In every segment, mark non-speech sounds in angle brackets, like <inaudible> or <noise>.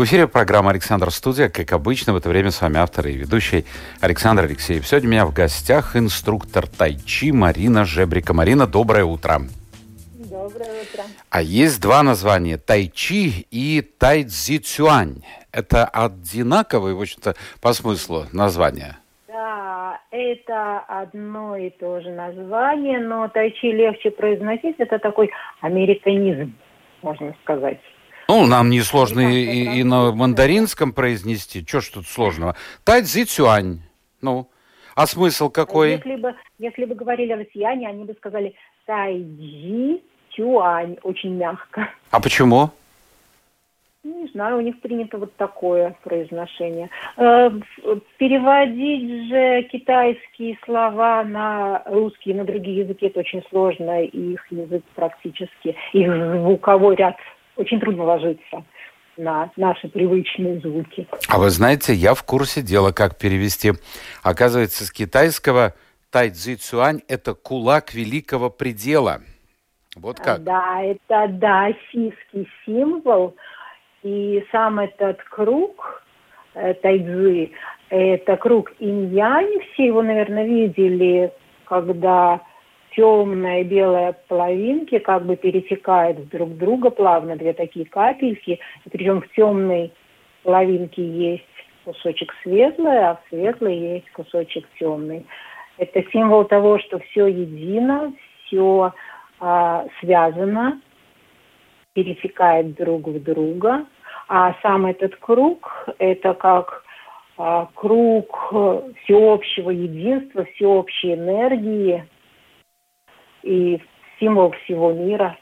В эфире программа «Александр Студия». Как обычно, в это время с вами автор и ведущий Александр Алексеев. Сегодня у меня в гостях инструктор тайчи Марина Жебрика. Марина, доброе утро. Доброе утро. А есть два названия – тайчи и тайцзицюань. Это одинаковые, в общем-то, по смыслу названия? Да, это одно и то же название, но тайчи легче произносить. Это такой американизм, можно сказать. Ну, нам не сложно и, и, и на мандаринском произнести. Что ж тут сложного? Тайцзи цюань. Ну, а смысл какой? Если бы, если бы говорили россияне, они бы сказали тайджи цюань, очень мягко. А почему? Не знаю, у них принято вот такое произношение. Э, переводить же китайские слова на русский, на другие языки это очень сложно. Их язык практически, их звуковой ряд очень трудно ложиться на наши привычные звуки. А вы знаете, я в курсе дела, как перевести. Оказывается, с китайского тайцзи цюань – это кулак великого предела. Вот как? Да, это даосийский символ. И сам этот круг э, тайцзи, это круг инь-янь. Все его, наверное, видели, когда темная белая половинки как бы перетекают друг друга плавно, две такие капельки. Причем в темной половинке есть кусочек светлый, а в светлой есть кусочек темный. Это символ того, что все едино, все а, связано, перетекает друг в друга. А сам этот круг – это как а, круг всеобщего единства, всеобщей энергии – и символ всего мира.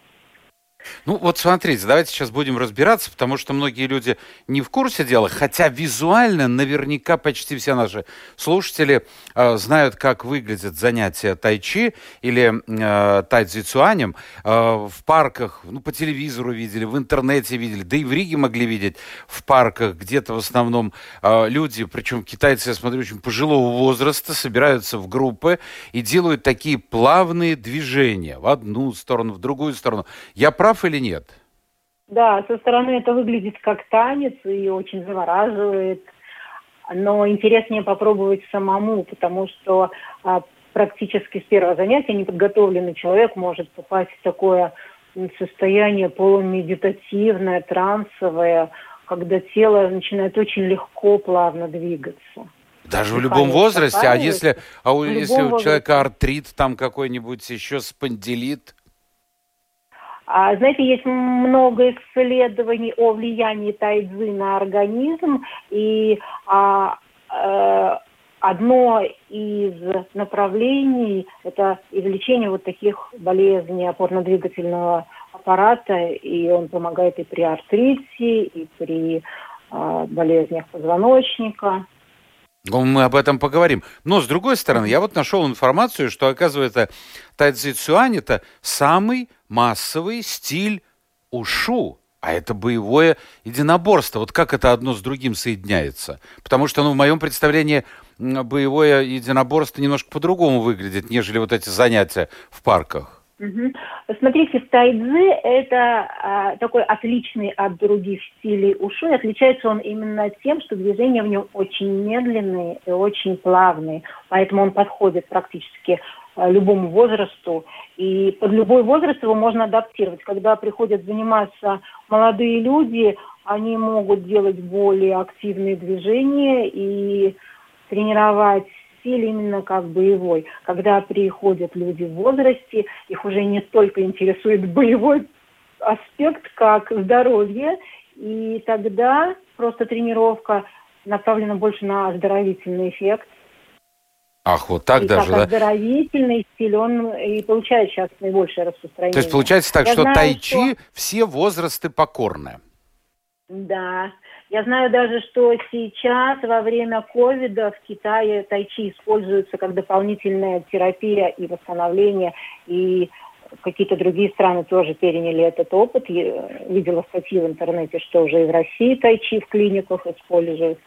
Ну вот смотрите, давайте сейчас будем разбираться, потому что многие люди не в курсе дела, хотя визуально наверняка почти все наши слушатели э, знают, как выглядят занятия тайчи или э, тайцзицуанем. Э, в парках, ну по телевизору видели, в интернете видели, да и в Риге могли видеть в парках, где-то в основном э, люди, причем китайцы, я смотрю, очень пожилого возраста, собираются в группы и делают такие плавные движения в одну сторону, в другую сторону. Я прав прав или нет? Да, со стороны это выглядит как танец и очень завораживает. Но интереснее попробовать самому, потому что а, практически с первого занятия неподготовленный человек может попасть в такое состояние полумедитативное, трансовое, когда тело начинает очень легко, плавно двигаться. Даже в любом возрасте, а если, а у, если у человека артрит там какой-нибудь, еще спондилит? А, знаете, есть много исследований о влиянии тайцзы на организм, и а, а, одно из направлений – это излечение вот таких болезней опорно-двигательного аппарата, и он помогает и при артрите, и при а, болезнях позвоночника. Ну, мы об этом поговорим. Но, с другой стороны, я вот нашел информацию, что, оказывается, тайцзи цюань – это самый массовый стиль ушу. А это боевое единоборство. Вот как это одно с другим соединяется? Потому что, ну, в моем представлении, боевое единоборство немножко по-другому выглядит, нежели вот эти занятия в парках. Угу. Смотрите, тайцзи – это а, такой отличный от других стилей уши. Отличается он именно тем, что движения в нем очень медленные и очень плавные. Поэтому он подходит практически а, любому возрасту. И под любой возраст его можно адаптировать. Когда приходят заниматься молодые люди, они могут делать более активные движения и тренировать стиль именно как боевой. Когда приходят люди в возрасте, их уже не столько интересует боевой аспект, как здоровье, и тогда просто тренировка направлена больше на оздоровительный эффект. Ах, вот так и даже, как да? оздоровительный стиль, он и получает сейчас наибольшее распространение. То есть получается так, Я что знаю, тайчи что... все возрасты покорны? Да, я знаю даже, что сейчас во время ковида в Китае тайчи используется как дополнительная терапия и восстановление, и какие-то другие страны тоже переняли этот опыт. Я видела статьи в интернете, что уже и в России тайчи в клиниках используют.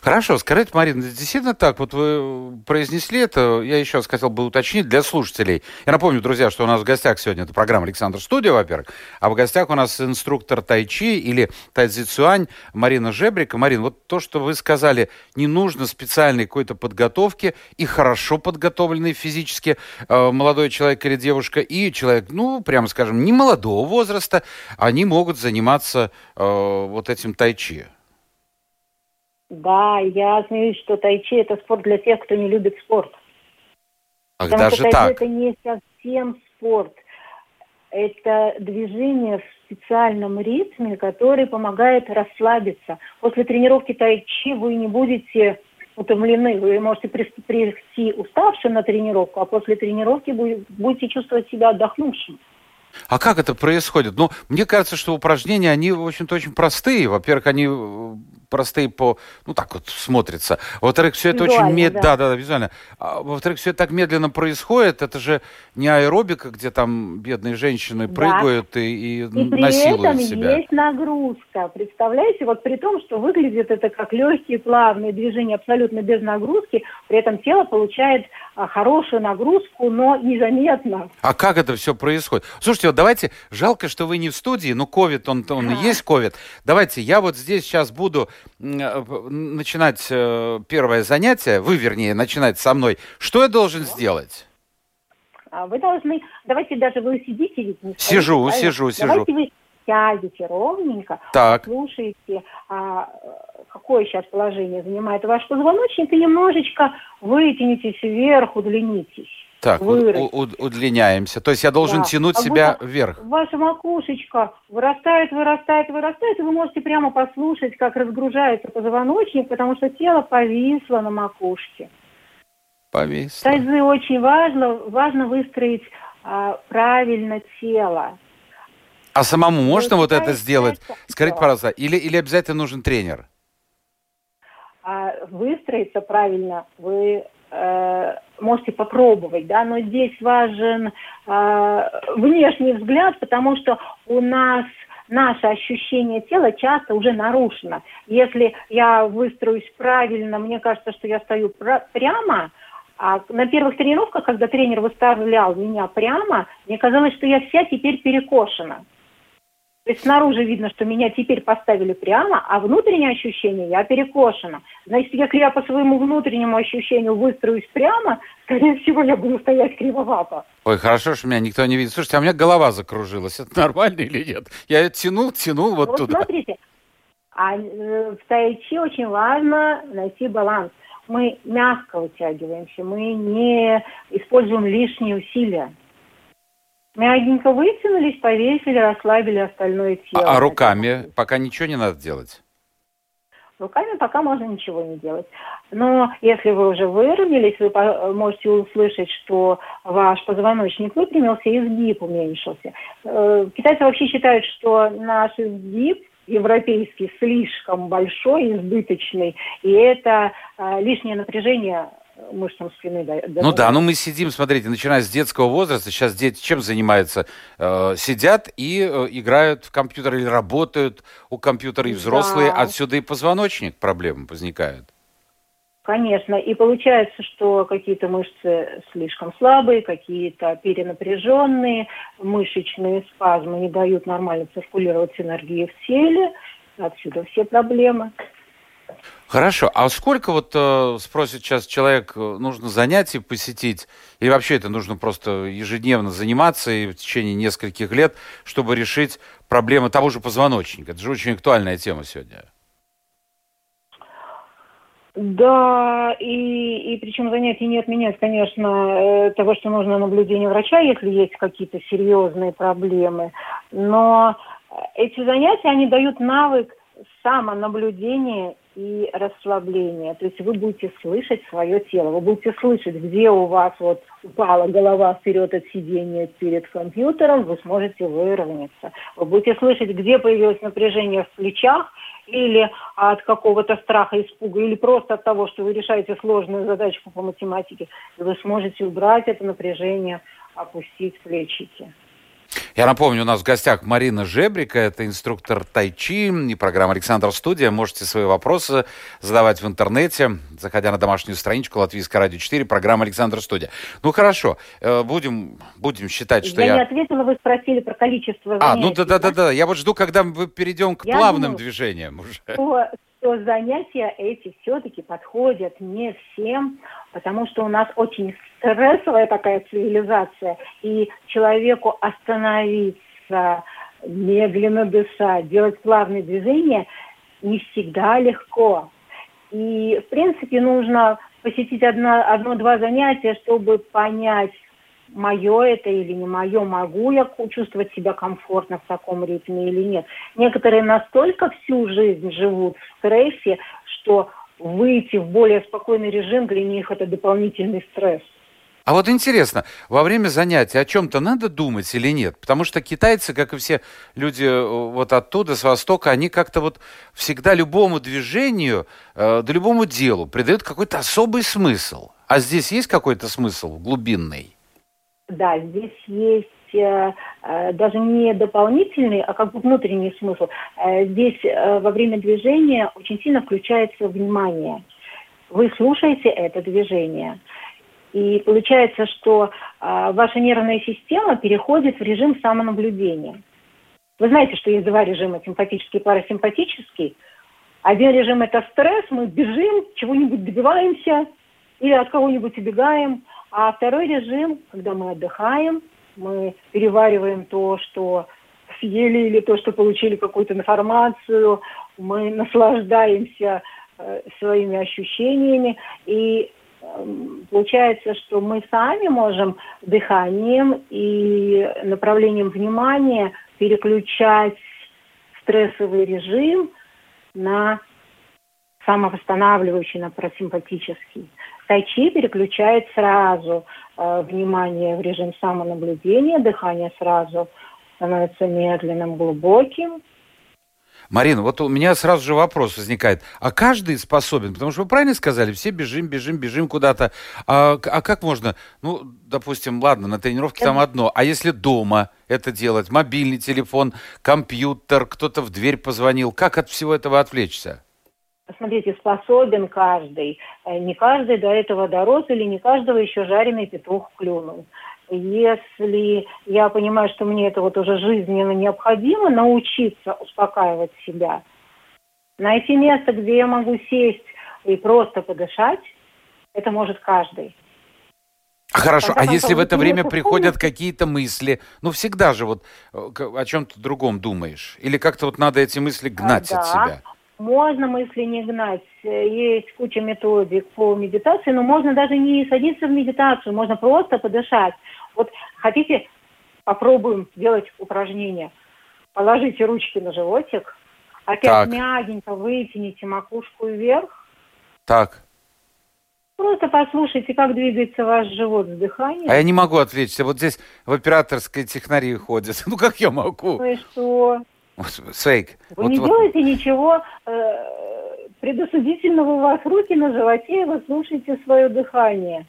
Хорошо, скажите, Марина, действительно так, вот вы произнесли это, я еще раз хотел бы уточнить для слушателей. Я напомню, друзья, что у нас в гостях сегодня это программа «Александр Студия», во-первых, а в гостях у нас инструктор тайчи или тайцзи Марина Жебрика. Марин, вот то, что вы сказали, не нужно специальной какой-то подготовки и хорошо подготовленный физически э, молодой человек или девушка, и человек, ну, прямо скажем, не молодого возраста, они могут заниматься э, вот этим тайчи. Да, я смеюсь, что тайчи – это спорт для тех, кто не любит спорт. Ах, Потому даже что тайчи так? это не совсем спорт. Это движение в специальном ритме, который помогает расслабиться. После тренировки тайчи вы не будете утомлены, вы можете прийти уставшим на тренировку, а после тренировки будете чувствовать себя отдохнувшим. А как это происходит? Ну, мне кажется, что упражнения, они, в общем-то, очень простые. Во-первых, они э, простые по, ну так вот смотрится. Во-вторых, все это визуально, очень медленно, да. да, да, визуально. А, во-вторых, все это так медленно происходит. Это же не аэробика, где там бедные женщины да. прыгают и, и, и насилуют при этом себя. есть нагрузка. Представляете, вот при том, что выглядит это как легкие плавные движения абсолютно без нагрузки, при этом тело получает а, хорошую нагрузку, но незаметно. А как это все происходит? Слушайте, вот давайте, жалко, что вы не в студии, но ковид, он, он да. и есть ковид. Давайте, я вот здесь сейчас буду начинать э, первое занятие, вы, вернее, начинать со мной. Что я должен сделать? А вы должны, давайте даже вы сидите, ведь не Сижу, правильно? сижу, сижу. Давайте вы сядете ровненько, так. слушаете, а, какое сейчас положение занимает ваш позвоночник, и немножечко вытянитесь вверх, удлинитесь. Так, у, у, удлиняемся. То есть я должен да. тянуть а себя вы, вверх. Ваша макушечка вырастает, вырастает, вырастает, и вы можете прямо послушать, как разгружается позвоночник, потому что тело повисло на макушке. Повисло. Тайзы очень важно, важно выстроить а, правильно тело. А самому можно вот это сделать? Скажите, пожалуйста, или, или обязательно нужен тренер? А выстроиться правильно вы можете попробовать, да, но здесь важен э, внешний взгляд, потому что у нас наше ощущение тела часто уже нарушено. Если я выстроюсь правильно, мне кажется, что я стою прямо, а на первых тренировках, когда тренер выставлял меня прямо, мне казалось, что я вся теперь перекошена. То есть снаружи видно, что меня теперь поставили прямо, а внутреннее ощущение я перекошена. Значит, если я по своему внутреннему ощущению выстроюсь прямо, скорее всего, я буду стоять кривовато. Ой, хорошо, что меня никто не видит. Слушайте, а у меня голова закружилась. Это нормально или нет? Я тянул, тянул вот, вот туда. смотрите, а э, в тайчи очень важно найти баланс. Мы мягко вытягиваемся, мы не используем лишние усилия. Мягенько вытянулись, повесили, расслабили остальное тело. А, а руками пока ничего не надо делать? Руками пока можно ничего не делать. Но если вы уже выровнялись, вы можете услышать, что ваш позвоночник выпрямился и изгиб уменьшился. Э, китайцы вообще считают, что наш изгиб европейский слишком большой, избыточный, и это э, лишнее напряжение мышцам спины. Ну да, ну мы сидим, смотрите, начиная с детского возраста, сейчас дети чем занимаются? Э, сидят и э, играют в компьютер или работают у компьютера, и взрослые, да. отсюда и позвоночник проблемы возникают. Конечно, и получается, что какие-то мышцы слишком слабые, какие-то перенапряженные, мышечные спазмы не дают нормально циркулировать энергии в теле, отсюда все проблемы. Хорошо. А сколько вот э, спросит сейчас человек, э, нужно занятий посетить, или вообще это нужно просто ежедневно заниматься и в течение нескольких лет, чтобы решить проблемы того же позвоночника? Это же очень актуальная тема сегодня. Да, и, и причем занятия не отменяют, конечно, э, того, что нужно наблюдение врача, если есть какие-то серьезные проблемы. Но эти занятия, они дают навык самонаблюдения и расслабление. То есть вы будете слышать свое тело, вы будете слышать, где у вас вот упала голова вперед от сидения перед компьютером, вы сможете выровняться. Вы будете слышать, где появилось напряжение в плечах, или от какого-то страха, испуга, или просто от того, что вы решаете сложную задачку по математике, и вы сможете убрать это напряжение, опустить плечики. Я напомню, у нас в гостях Марина Жебрика, это инструктор тайчи и программа «Александр Студия». Можете свои вопросы задавать в интернете, заходя на домашнюю страничку Латвийское радио 4, программа «Александр Студия». Ну, хорошо, э, будем, будем считать, что я... Я не ответила, вы спросили про количество А, ну да-да-да, я вот жду, когда мы перейдем к я плавным думаю, движениям уже. Что, что занятия эти все-таки подходят не всем, потому что у нас очень стрессовая такая цивилизация, и человеку остановиться, медленно дышать, делать плавные движения не всегда легко. И, в принципе, нужно посетить одно-два занятия, чтобы понять, мое это или не мое, могу я чувствовать себя комфортно в таком ритме или нет. Некоторые настолько всю жизнь живут в стрессе, что выйти в более спокойный режим для них это дополнительный стресс. А вот интересно, во время занятия о чем-то надо думать или нет? Потому что китайцы, как и все люди э, вот оттуда, с Востока, они как-то вот всегда любому движению, э, да любому делу придают какой-то особый смысл. А здесь есть какой-то смысл глубинный? Да, здесь есть э, э, даже не дополнительный, а как бы внутренний смысл. Здесь во время движения очень сильно включается внимание. Вы слушаете это движение. И получается, что э, ваша нервная система переходит в режим самонаблюдения. Вы знаете, что есть два режима, симпатический и парасимпатический. Один режим – это стресс, мы бежим, чего-нибудь добиваемся или от кого-нибудь убегаем – а второй режим, когда мы отдыхаем, мы перевариваем то, что съели или то, что получили какую-то информацию, мы наслаждаемся э, своими ощущениями, и получается, что мы сами можем дыханием и направлением внимания переключать стрессовый режим на самовосстанавливающий, на просимпатический. Тайчи переключает сразу э, внимание в режим самонаблюдения, дыхание сразу становится медленным, глубоким. Марина, вот у меня сразу же вопрос возникает. А каждый способен? Потому что вы правильно сказали, все бежим, бежим, бежим куда-то. А, а как можно, ну, допустим, ладно, на тренировке там одно, а если дома это делать? Мобильный телефон, компьютер, кто-то в дверь позвонил. Как от всего этого отвлечься? Смотрите, способен каждый. Э, не каждый до этого дорос или не каждого еще жареный петух клюнул. Если я понимаю, что мне это вот уже жизненно необходимо, научиться успокаивать себя, найти место, где я могу сесть и просто подышать, это может каждый. Хорошо, а если в это время приходят какие-то мысли, ну всегда же вот э, о чем-то другом думаешь, или как-то вот надо эти мысли гнать а, от себя? Можно мысли не гнать. Есть куча методик по медитации, но можно даже не садиться в медитацию, можно просто подышать. Вот хотите, попробуем сделать упражнение. Положите ручки на животик, опять так. мягенько вытяните макушку вверх. Так. Просто послушайте, как двигается ваш живот с дыханием. А я не могу отвлечься. Вот здесь в операторской технарии ходят. <laughs> Ну как я могу? Ну и что? Свейк. Вы вот, не вот. делаете ничего э, предосудительного у вас руки на животе, и вы слушаете свое дыхание.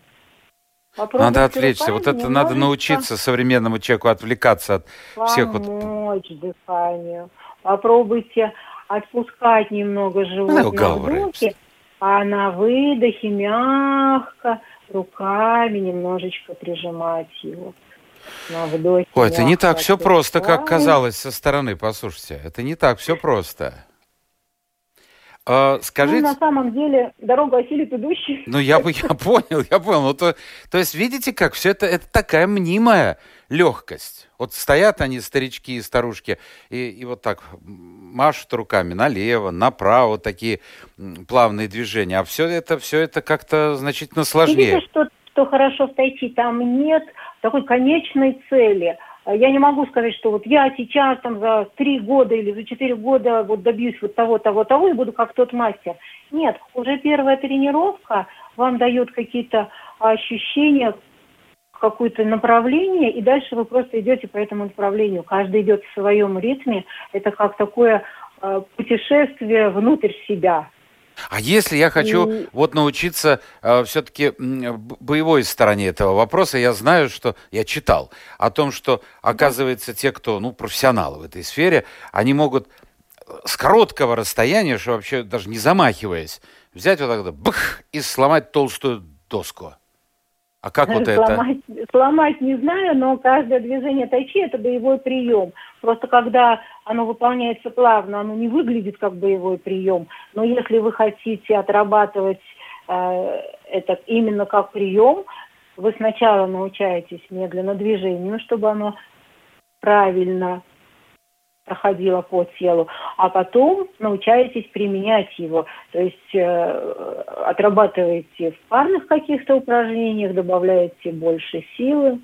Попробуйте надо отвлечься. Вот это надо научиться современному человеку отвлекаться от всех вот... Помочь дыханию. Попробуйте отпускать немного живот ну, на вдохе, а на выдохе мягко руками немножечко прижимать его на вдохе. Ой, это не так все просто, как казалось со стороны, послушайте. Это не так все просто. А, скажите... Ну, на самом деле, дорогу осилит идущий. Ну, я, я понял, я понял. Ну, то, то есть, видите, как все это, это такая мнимая легкость. Вот стоят они, старички и старушки, и, и вот так машут руками налево, направо, такие плавные движения. А все это, все это как-то значительно сложнее. Видите, что, что хорошо в тайчи? Там нет такой конечной цели. Я не могу сказать, что вот я сейчас там за три года или за четыре года вот добьюсь вот того, того, того и буду как тот мастер. Нет, уже первая тренировка вам дает какие-то ощущения, какое-то направление, и дальше вы просто идете по этому направлению. Каждый идет в своем ритме. Это как такое э, путешествие внутрь себя. А если я хочу и... вот научиться э, все-таки боевой стороне этого вопроса, я знаю, что я читал о том, что оказывается те, кто ну профессионалы в этой сфере, они могут с короткого расстояния, что вообще даже не замахиваясь, взять вот так бах, и сломать толстую доску. А как вот сломать, это? Сломать не знаю, но каждое движение тайчи – это боевой прием. Просто когда оно выполняется плавно, оно не выглядит как боевой прием. Но если вы хотите отрабатывать э, это именно как прием, вы сначала научаетесь медленно движению, чтобы оно правильно проходила по телу, а потом научаетесь применять его. То есть э, отрабатываете в парных каких-то упражнениях, добавляете больше силы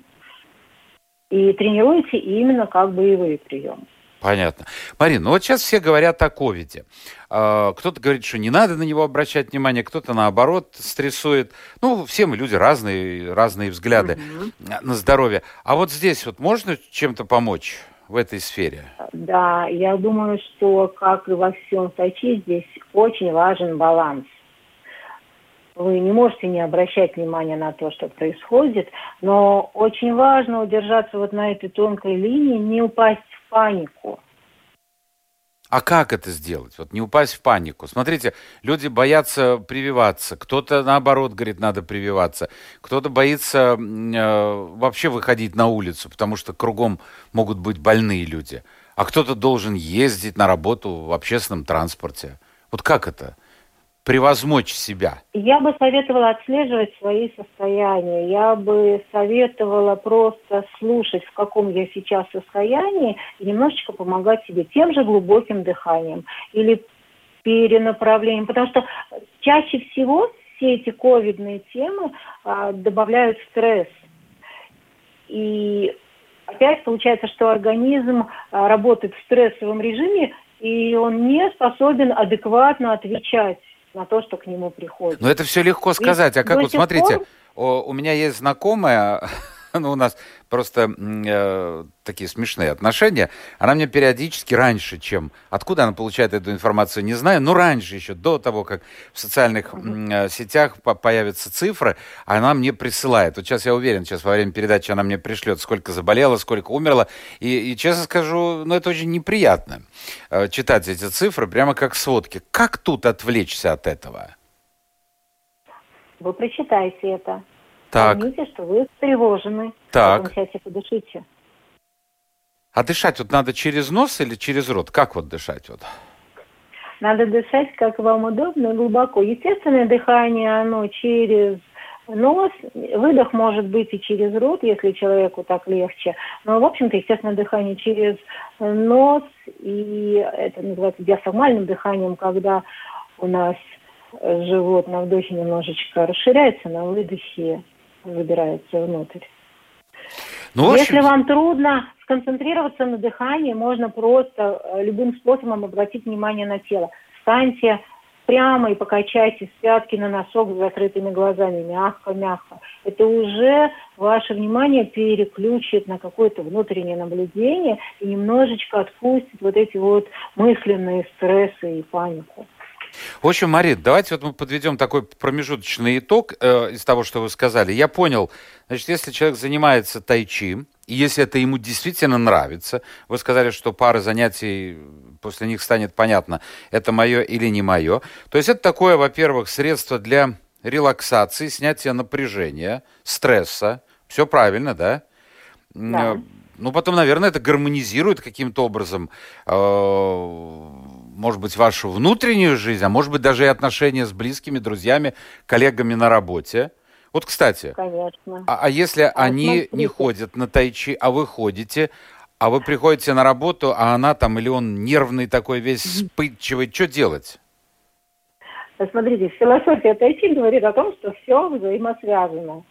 и тренируете именно как боевые приемы. Понятно. Марина, ну вот сейчас все говорят о ковиде. А, кто-то говорит, что не надо на него обращать внимание, кто-то наоборот стрессует. Ну, все мы люди разные, разные взгляды угу. на здоровье. А вот здесь вот можно чем-то помочь? В этой сфере? Да, я думаю, что, как и во всем Сочи, здесь очень важен баланс. Вы не можете не обращать внимания на то, что происходит, но очень важно удержаться вот на этой тонкой линии, не упасть в панику. А как это сделать? Вот не упасть в панику. Смотрите, люди боятся прививаться. Кто-то, наоборот, говорит, надо прививаться. Кто-то боится э, вообще выходить на улицу, потому что кругом могут быть больные люди. А кто-то должен ездить на работу в общественном транспорте. Вот как это? Превозмочь себя? Я бы советовала отслеживать свои состояния. Я бы советовала просто слушать, в каком я сейчас состоянии, и немножечко помогать себе тем же глубоким дыханием или перенаправлением. Потому что чаще всего все эти ковидные темы а, добавляют стресс. И опять получается, что организм а, работает в стрессовом режиме, и он не способен адекватно отвечать на то, что к нему приходит. Но это все легко сказать. И а как вот смотрите, пор... у меня есть знакомая, <laughs> <laughs> ну, у нас просто э, такие смешные отношения. Она мне периодически раньше, чем... Откуда она получает эту информацию, не знаю, но раньше еще, до того, как в социальных э, сетях по появятся цифры, она мне присылает. Вот сейчас я уверен, сейчас во время передачи она мне пришлет, сколько заболело, сколько умерло. И, и честно скажу, ну, это очень неприятно э, читать эти цифры, прямо как сводки. Как тут отвлечься от этого? Вы прочитайте это. Так. Поймите, что вы встревожены. Так. Сядьте, подышите. А дышать вот надо через нос или через рот? Как вот дышать вот? Надо дышать, как вам удобно, глубоко. Естественное дыхание, оно через нос. Выдох может быть и через рот, если человеку так легче. Но, в общем-то, естественное дыхание через нос. И это называется диафрагмальным дыханием, когда у нас живот на вдохе немножечко расширяется, на выдохе забирается внутрь. Ну, общем... Если вам трудно сконцентрироваться на дыхании, можно просто э, любым способом обратить внимание на тело. Встаньте прямо и покачайте с пятки на носок с закрытыми глазами, мягко-мягко. Это уже ваше внимание переключит на какое-то внутреннее наблюдение и немножечко отпустит вот эти вот мысленные стрессы и панику. В общем, Марит, давайте вот мы подведем такой промежуточный итог э, из того, что вы сказали. Я понял, значит, если человек занимается тайчи, и если это ему действительно нравится, вы сказали, что пары занятий, после них станет понятно, это мое или не мое. То есть это такое, во-первых, средство для релаксации, снятия напряжения, стресса. Все правильно, да? Да. Ну, потом, наверное, это гармонизирует каким-то образом э, может быть, вашу внутреннюю жизнь, а может быть, даже и отношения с близкими, друзьями, коллегами на работе. Вот, кстати, Конечно. А, а если а они смотрите. не ходят на тайчи, а вы ходите, а вы приходите на работу, а она там или он нервный такой, весь вспыльчивый, что делать? Смотрите, философия тайчи говорит о том, что все взаимосвязано.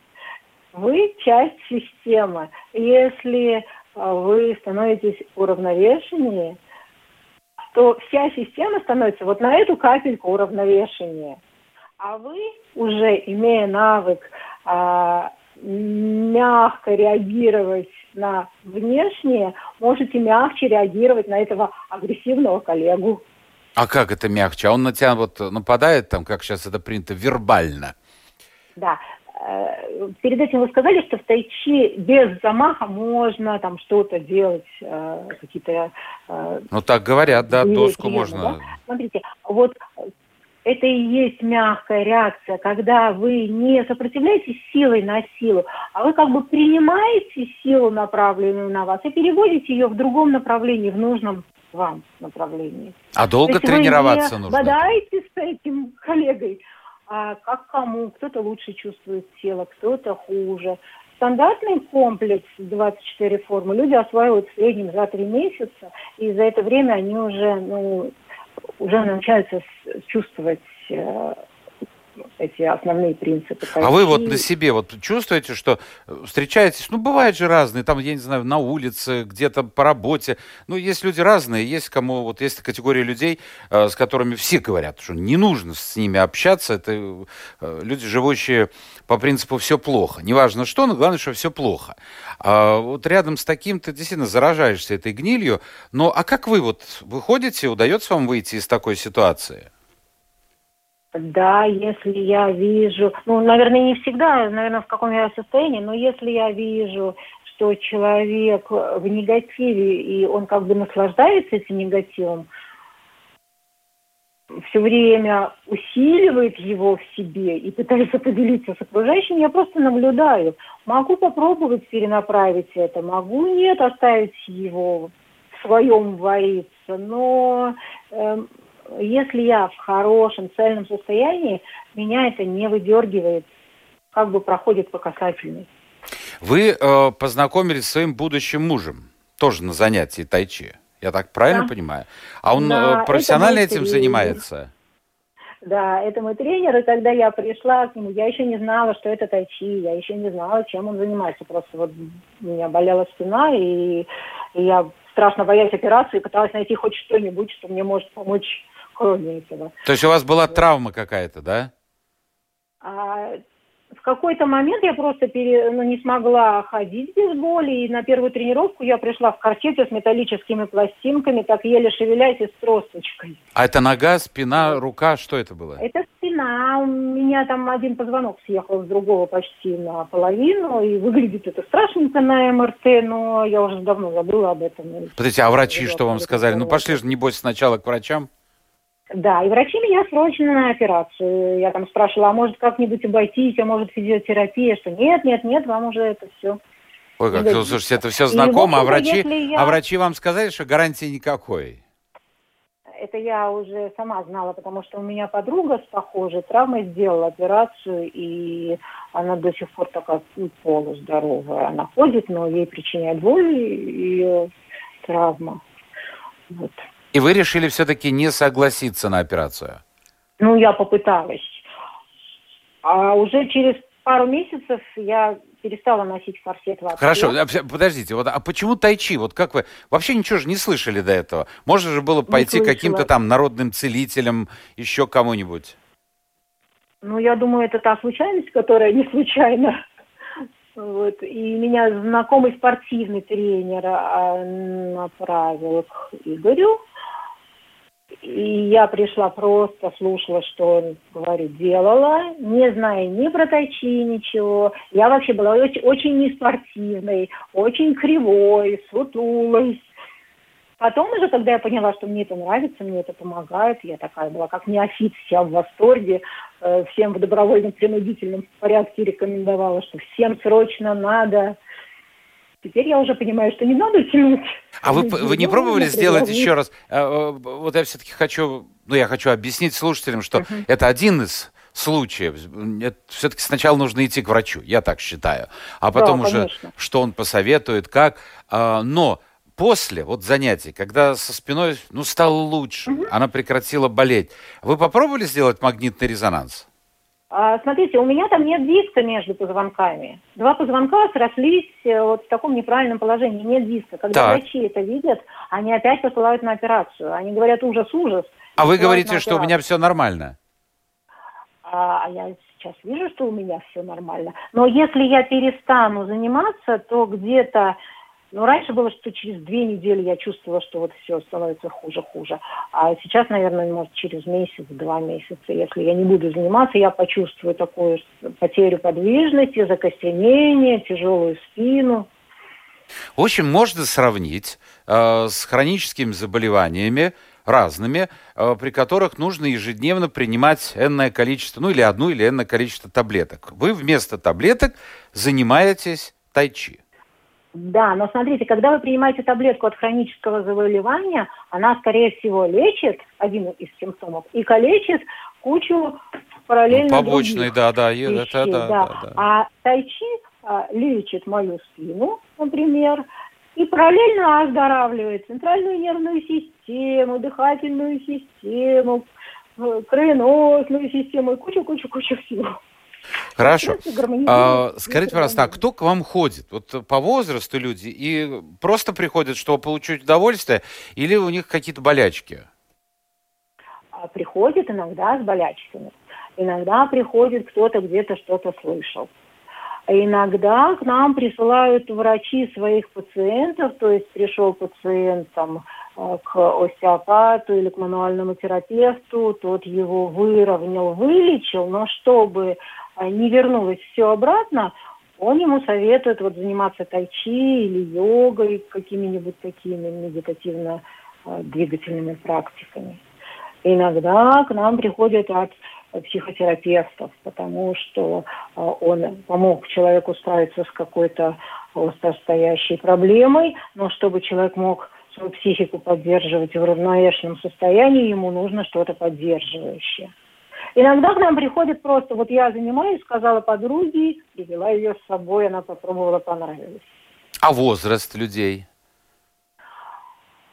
Вы часть системы. Если а, вы становитесь уравновешеннее, то вся система становится вот на эту капельку уравновешения. А вы уже, имея навык а, мягко реагировать на внешнее, можете мягче реагировать на этого агрессивного коллегу. А как это мягче? А он на тебя вот нападает, там, как сейчас это принято, вербально? Да. Э, перед этим вы сказали, что в тайчи без замаха можно там что-то делать, э, какие-то... Э, ну, так говорят, да, доску можно... Да? Смотрите, вот это и есть мягкая реакция, когда вы не сопротивляетесь силой на силу, а вы как бы принимаете силу, направленную на вас, и переводите ее в другом направлении, в нужном вам направлении. А долго тренироваться нужно? Бодаетесь с этим коллегой, а как кому, кто-то лучше чувствует тело, кто-то хуже. Стандартный комплекс 24 формы люди осваивают в среднем за 3 месяца, и за это время они уже, ну, уже научаются чувствовать э, эти основные принципы. А вы вот на себе вот чувствуете, что э, встречаетесь, ну, бывают же разные, там, я не знаю, на улице, где-то по работе, ну, есть люди разные, есть кому, вот есть категория людей, э, с которыми все говорят, что не нужно с ними общаться, это э, люди, живущие по принципу «все плохо». Неважно что, но главное, что все плохо. А вот рядом с таким ты действительно заражаешься этой гнилью, но а как вы вот выходите, удается вам выйти из такой ситуации? Да, если я вижу, ну, наверное, не всегда, наверное, в каком я состоянии, но если я вижу, что человек в негативе, и он как бы наслаждается этим негативом, все время усиливает его в себе и пытается поделиться с окружающим, я просто наблюдаю. Могу попробовать перенаправить это, могу нет оставить его в своем вариться, но э, если я в хорошем, цельном состоянии, меня это не выдергивает, как бы проходит по касательной. Вы э, познакомились с своим будущим мужем, тоже на занятии тайчи. Я так правильно да. понимаю? А он да, э, профессионально этим тренер. занимается? Да, это мой тренер, и когда я пришла к нему, я еще не знала, что это тайчи, я еще не знала, чем он занимается. Просто вот у меня болела спина, и, и я страшно боясь операции, пыталась найти хоть что-нибудь, что мне может помочь кроме этого. То есть у вас была травма какая-то, да? А, в какой-то момент я просто пере, ну, не смогла ходить без боли, и на первую тренировку я пришла в корсете с металлическими пластинками, так еле шевелясь и с тросточкой. А это нога, спина, рука, что это было? Это спина. У меня там один позвонок съехал с другого почти наполовину, и выглядит это страшненько на МРТ, но я уже давно забыла об этом. Подождите, а врачи что вам сказали? Ну пошли же, небось, сначала к врачам. Да, и врачи меня срочно на операцию. Я там спрашивала, а может как-нибудь обойтись, а может физиотерапия, что нет, нет, нет, вам уже это все. Ой, как, ну, слушайте, это все знакомо, а врачи, я... а врачи вам сказали, что гарантии никакой? Это я уже сама знала, потому что у меня подруга с похожей травмой сделала операцию, и она до сих пор такая полуздоровая. Она ходит, но ей причиняет боль ее травма. Вот. И вы решили все-таки не согласиться на операцию? Ну, я попыталась. А уже через пару месяцев я перестала носить корсет вообще. Хорошо, подождите, вот, а почему тайчи? Вот как вы вообще ничего же не слышали до этого? Можно же было пойти каким-то там народным целителем, еще кому-нибудь? Ну, я думаю, это та случайность, которая не случайна. Вот. И меня знакомый спортивный тренер а, направил к Игорю. И я пришла просто, слушала, что он говорит, делала, не зная ни про тайчи, ничего. Я вообще была очень, очень неспортивной, очень кривой, сутулой. Потом уже, когда я поняла, что мне это нравится, мне это помогает, я такая была как неофит, вся в восторге, э, всем в добровольном принудительном порядке рекомендовала, что всем срочно надо Теперь я уже понимаю, что не надо тянуть. А вы, вы не пробовали сделать еще раз? Э, э, вот я все-таки хочу, ну я хочу объяснить слушателям, что uh-huh. это один из случаев. Все-таки сначала нужно идти к врачу, я так считаю. А потом да, уже, что он посоветует, как. А, но после вот занятий, когда со спиной ну, стало лучше, угу. она прекратила болеть, вы попробовали сделать магнитный резонанс? А, смотрите, у меня там нет диска между позвонками. Два позвонка срослись э, вот в таком неправильном положении. Нет диска. Когда так. врачи это видят, они опять посылают на операцию. Они говорят ужас, ужас. А вы говорите, что у меня все нормально? А, а я сейчас вижу, что у меня все нормально. Но если я перестану заниматься, то где-то ну, раньше было, что через две недели я чувствовала, что вот все становится хуже-хуже. А сейчас, наверное, может, через месяц, два месяца, если я не буду заниматься, я почувствую такую потерю подвижности, закостенение, тяжелую спину. В общем, можно сравнить э, с хроническими заболеваниями, разными, э, при которых нужно ежедневно принимать энное количество, ну или одну или энное количество таблеток. Вы вместо таблеток занимаетесь тайчи. Да, но смотрите, когда вы принимаете таблетку от хронического заболевания, она, скорее всего, лечит один из симптомов и калечит кучу параллельно ну, Побочные, да, да, вещей, это, да, да. да, да. А тайчи а, лечит мою спину, например, и параллельно оздоравливает центральную нервную систему, дыхательную систему, э, кровеносную систему и кучу-кучу-кучу всего. Хорошо. А, скажите, пожалуйста, а кто к вам ходит? Вот по возрасту люди и просто приходят, чтобы получить удовольствие, или у них какие-то болячки? А, приходят иногда с болячками. Иногда приходит кто-то где-то что-то слышал. Иногда к нам присылают врачи своих пациентов, то есть пришел пациент там, э, к остеопату или к мануальному терапевту, тот его выровнял, вылечил, но чтобы не вернулось все обратно, он ему советует вот заниматься тайчи или йогой, какими-нибудь такими медитативно-двигательными практиками. Иногда к нам приходят от психотерапевтов, потому что а, он помог человеку справиться с какой-то остростоящей проблемой, но чтобы человек мог свою психику поддерживать в равновешенном состоянии, ему нужно что-то поддерживающее. Иногда к нам приходит просто, вот я занимаюсь, сказала подруге, привела ее с собой, она попробовала, понравилось. А возраст людей?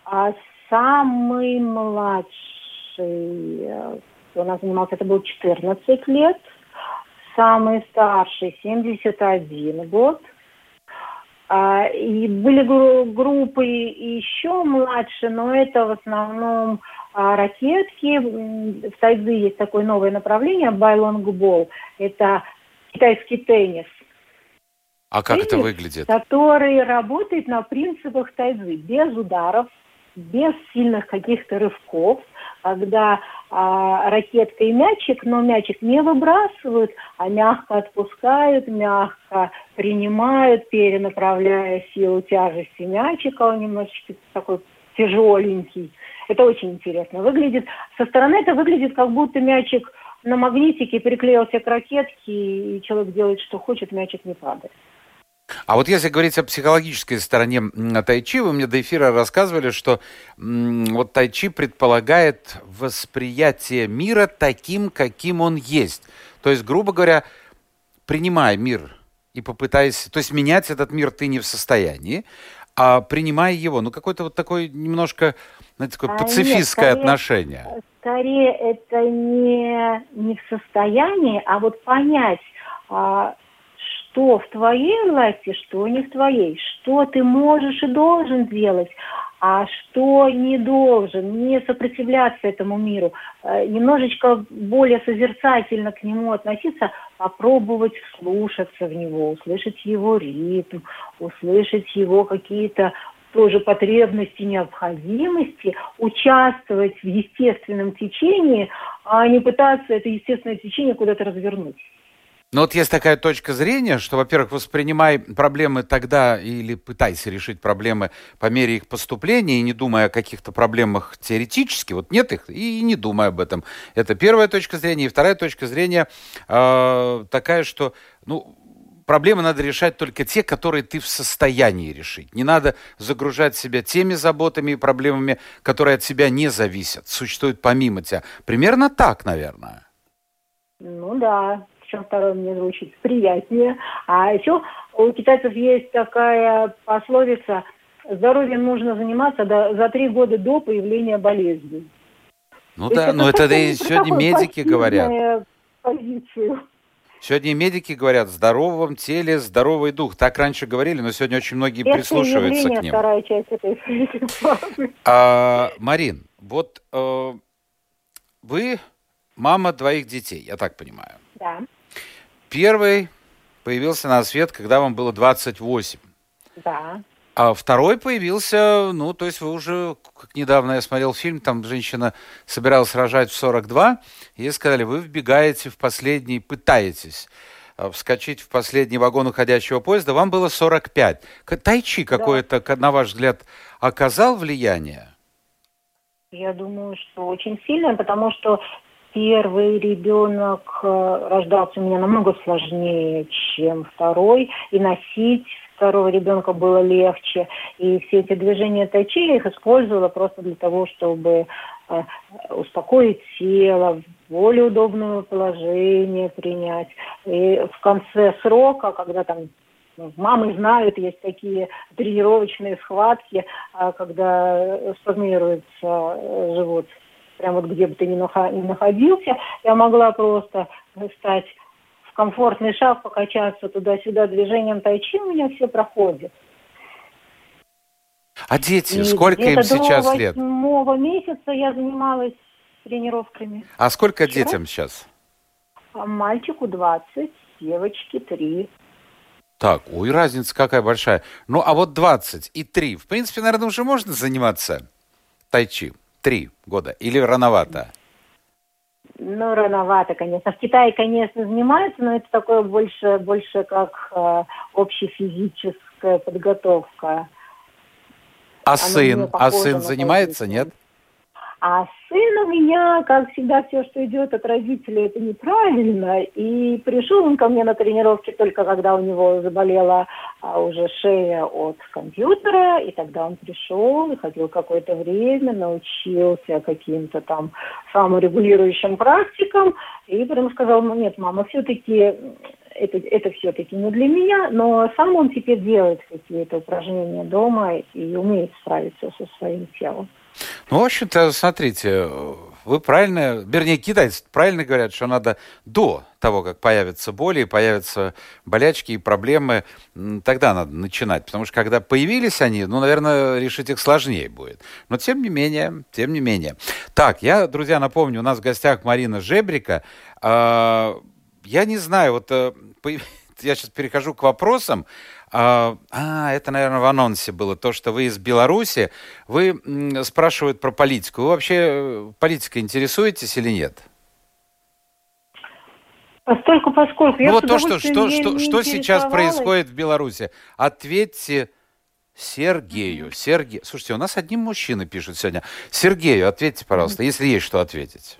А самый младший, э, кто у нас занимался, это был 14 лет. Самый старший 71 год. А, и были группы еще младше, но это в основном а ракетки. В Тайдзи есть такое новое направление, байлонгбол. Это китайский теннис. А как теннис, это выглядит? Который работает на принципах тайцзи, без ударов, без сильных каких-то рывков, когда а, ракетка и мячик, но мячик не выбрасывают, а мягко отпускают, мягко принимают, перенаправляя силу тяжести мячика, он немножечко такой тяжеленький. Это очень интересно выглядит. Со стороны это выглядит, как будто мячик на магнитике приклеился к ракетке, и человек делает, что хочет, мячик не падает. А вот если говорить о психологической стороне тайчи, вы мне до эфира рассказывали, что вот тайчи предполагает восприятие мира таким, каким он есть. То есть, грубо говоря, принимая мир и попытаясь... То есть менять этот мир ты не в состоянии, а принимая его, ну какой-то вот такой немножко знаете, такое а пацифистское нет, скорее, отношение. Скорее это не, не в состоянии, а вот понять, а, что в твоей власти, что не в твоей, что ты можешь и должен делать, а что не должен, не сопротивляться этому миру, а, немножечко более созерцательно к нему относиться, попробовать вслушаться в него, услышать его ритм, услышать его какие-то тоже потребности, необходимости участвовать в естественном течении, а не пытаться это естественное течение куда-то развернуть. Но вот есть такая точка зрения, что, во-первых, воспринимай проблемы тогда или пытайся решить проблемы по мере их поступления и не думая о каких-то проблемах теоретически. Вот нет их и не думай об этом. Это первая точка зрения. И вторая точка зрения э, такая, что ну, проблемы надо решать только те, которые ты в состоянии решить. Не надо загружать себя теми заботами и проблемами, которые от себя не зависят, существуют помимо тебя. Примерно так, наверное. Ну да, чем второе мне звучит приятнее. А еще у китайцев есть такая пословица «здоровьем нужно заниматься до, за три года до появления болезни». Ну То да, но это, это и сегодня медики говорят. Позицию. Сегодня медики говорят, в здоровом теле здоровый дух. Так раньше говорили, но сегодня очень многие Это прислушиваются к ним. вторая часть этой. А, Марин, вот э, вы мама двоих детей, я так понимаю. Да, Первый появился на свет, когда вам было 28. да. А второй появился, ну, то есть вы уже, как недавно я смотрел фильм, там женщина собиралась рожать в 42, и ей сказали, вы вбегаете в последний, пытаетесь э, вскочить в последний вагон уходящего поезда, вам было 45. К- Тайчи какое-то, на ваш взгляд, оказал влияние? Я думаю, что очень сильно, потому что первый ребенок э, рождался у меня намного сложнее, чем второй, и носить второго ребенка было легче. И все эти движения тайчи я их использовала просто для того, чтобы э, успокоить тело, более удобное положение принять. И в конце срока, когда там ну, Мамы знают, есть такие тренировочные схватки, а, когда э, живот, прям вот где бы ты ни нахо- ни находился, я могла просто стать в комфортный шаг, покачаться туда-сюда движением тайчи, у меня все проходит. А дети, И сколько им сейчас до лет? восьмого месяца я занималась тренировками. А сколько Вчера? детям сейчас? А мальчику 20, девочке 3. Так, ой, разница какая большая. Ну, а вот 20 и 3, в принципе, наверное, уже можно заниматься тайчи. Три года. Или рановато? Ну, рановато, конечно. В Китае, конечно, занимаются, но это такое больше, больше как э, общефизическая подготовка. А Оно сын? А сын занимается, нет? А сын у меня, как всегда, все, что идет от родителей, это неправильно. И пришел он ко мне на тренировки только когда у него заболела а, уже шея от компьютера. И тогда он пришел и ходил какое-то время, научился каким-то там саморегулирующим практикам. И потом сказал, ну нет, мама, все-таки это, это все-таки не для меня, но сам он теперь делает какие-то упражнения дома и умеет справиться со своим телом. Ну, в общем-то, смотрите, вы правильно, вернее, китайцы правильно говорят, что надо до того, как появятся боли, появятся болячки и проблемы, тогда надо начинать. Потому что когда появились они, ну, наверное, решить их сложнее будет. Но тем не менее, тем не менее. Так, я, друзья, напомню, у нас в гостях Марина Жебрика. А, я не знаю, вот э, <laughs> я сейчас перехожу к вопросам. А, а, это, наверное, в анонсе было, то, что вы из Беларуси. Вы м, спрашивают про политику. Вы вообще э, политикой интересуетесь или нет? Постольку, поскольку я ну вот то, что, что, ею что, не что сейчас происходит в Беларуси? Ответьте Сергею. Сергей. Слушайте, у нас одни мужчины пишут сегодня. Сергею, ответьте, пожалуйста, если есть что ответить.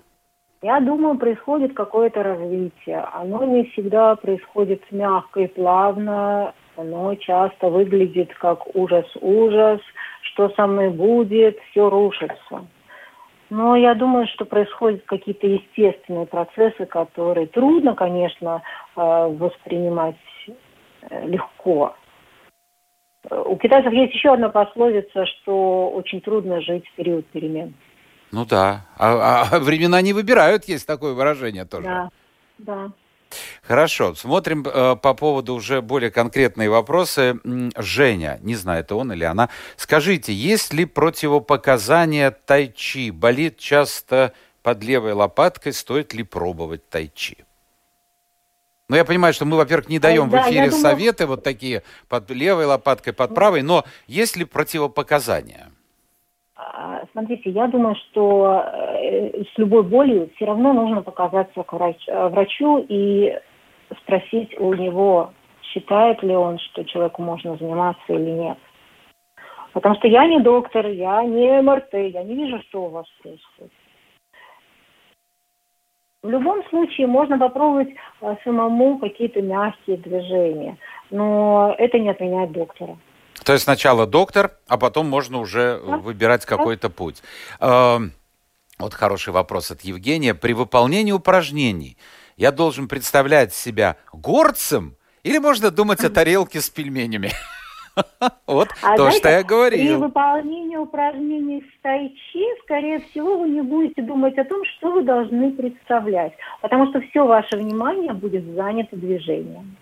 Я думаю, происходит какое-то развитие. Оно не всегда происходит мягко и плавно. Оно часто выглядит как ужас-ужас. Что со мной будет? Все рушится. Но я думаю, что происходят какие-то естественные процессы, которые трудно, конечно, э, воспринимать э, легко. У китайцев есть еще одна пословица, что очень трудно жить в период перемен. Ну да. А, а времена не выбирают, есть такое выражение тоже. Да, да. Хорошо, смотрим э, по поводу уже более конкретные вопросы. Женя, не знаю, это он или она. Скажите, есть ли противопоказания тайчи? Болит часто под левой лопаткой, стоит ли пробовать тайчи? Ну, я понимаю, что мы, во-первых, не даем да, в эфире думаю- советы вот такие под левой лопаткой, под правой, но есть ли противопоказания? А, Смотрите, я думаю, что э, с любой болью все равно нужно показаться к э, врачу и спросить у него, считает ли он, что человеку можно заниматься или нет. Потому что я не доктор, я не МРТ, я не вижу, что у вас происходит. В любом случае можно попробовать э, самому какие-то мягкие движения, но это не отменяет доктора. То есть сначала доктор, а потом можно уже Да. выбирать какой-то путь. Эм, Вот хороший вопрос от Евгения. При выполнении упражнений я должен представлять себя горцем или можно думать о тарелке с пельменями? <laughs> Вот а то, что я говорил. При выполнении упражнений с тайчи, скорее всего, вы не будете думать о том, что вы должны представлять, потому что все ваше внимание будет занято движением.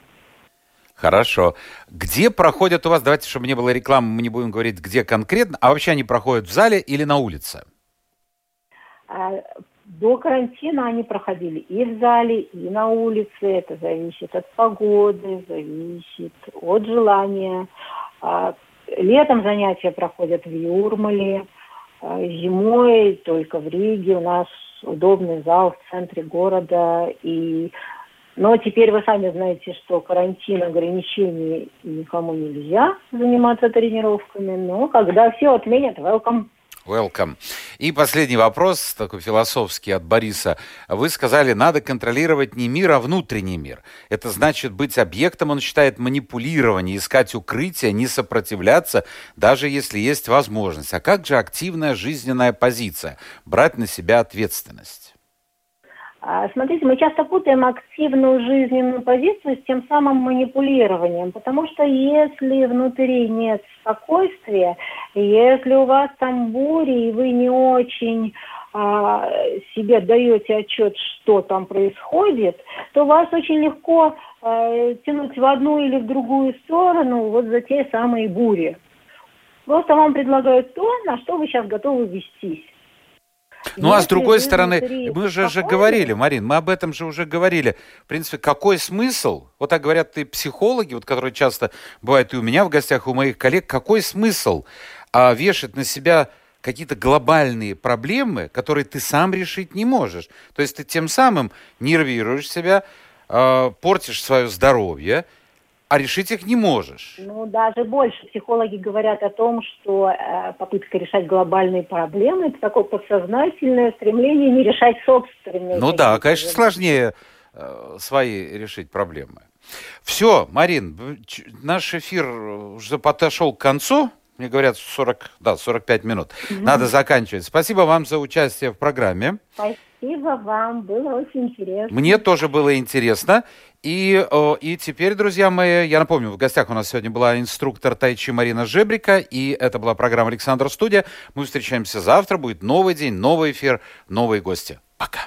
Хорошо. Где проходят у вас, давайте, чтобы не было рекламы, мы не будем говорить, где конкретно, а вообще они проходят в зале или на улице? А, до карантина они проходили и в зале, и на улице. Это зависит от погоды, зависит от желания. А, летом занятия проходят в Юрмале, а, зимой только в Риге. У нас удобный зал в центре города. И... Но теперь вы сами знаете, что карантин, ограничений, никому нельзя заниматься тренировками. Но когда все отменят, welcome. Welcome. И последний вопрос, такой философский от Бориса. Вы сказали, надо контролировать не мир, а внутренний мир. Это значит быть объектом, он считает манипулирование, искать укрытие, не сопротивляться, даже если есть возможность. А как же активная жизненная позиция? Брать на себя ответственность? А, смотрите, мы часто путаем активную жизненную позицию с тем самым манипулированием, потому что если внутри нет спокойствия, если у вас там бури, и вы не очень а, себе даете отчет, что там происходит, то вас очень легко а, тянуть в одну или в другую сторону вот за те самые бури. Просто вам предлагают то, на что вы сейчас готовы вестись. Ну, а с другой стороны, мы же, же говорили, Марин, мы об этом же уже говорили. В принципе, какой смысл, вот так говорят и психологи, вот, которые часто бывают и у меня в гостях, и у моих коллег, какой смысл а, вешать на себя какие-то глобальные проблемы, которые ты сам решить не можешь. То есть ты тем самым нервируешь себя, э, портишь свое здоровье, а решить их не можешь. Ну, даже больше. Психологи говорят о том, что э, попытка решать глобальные проблемы – это такое подсознательное стремление не решать собственные. Ну да, конечно, сложнее э, свои решить проблемы. Все, Марин, наш эфир уже подошел к концу. Мне говорят 40, да, 45 минут. Угу. Надо заканчивать. Спасибо вам за участие в программе. Спасибо вам, было очень интересно. Мне тоже было интересно. И, и теперь, друзья мои, я напомню, в гостях у нас сегодня была инструктор тайчи Марина Жебрика, и это была программа «Александр Студия». Мы встречаемся завтра, будет новый день, новый эфир, новые гости. Пока.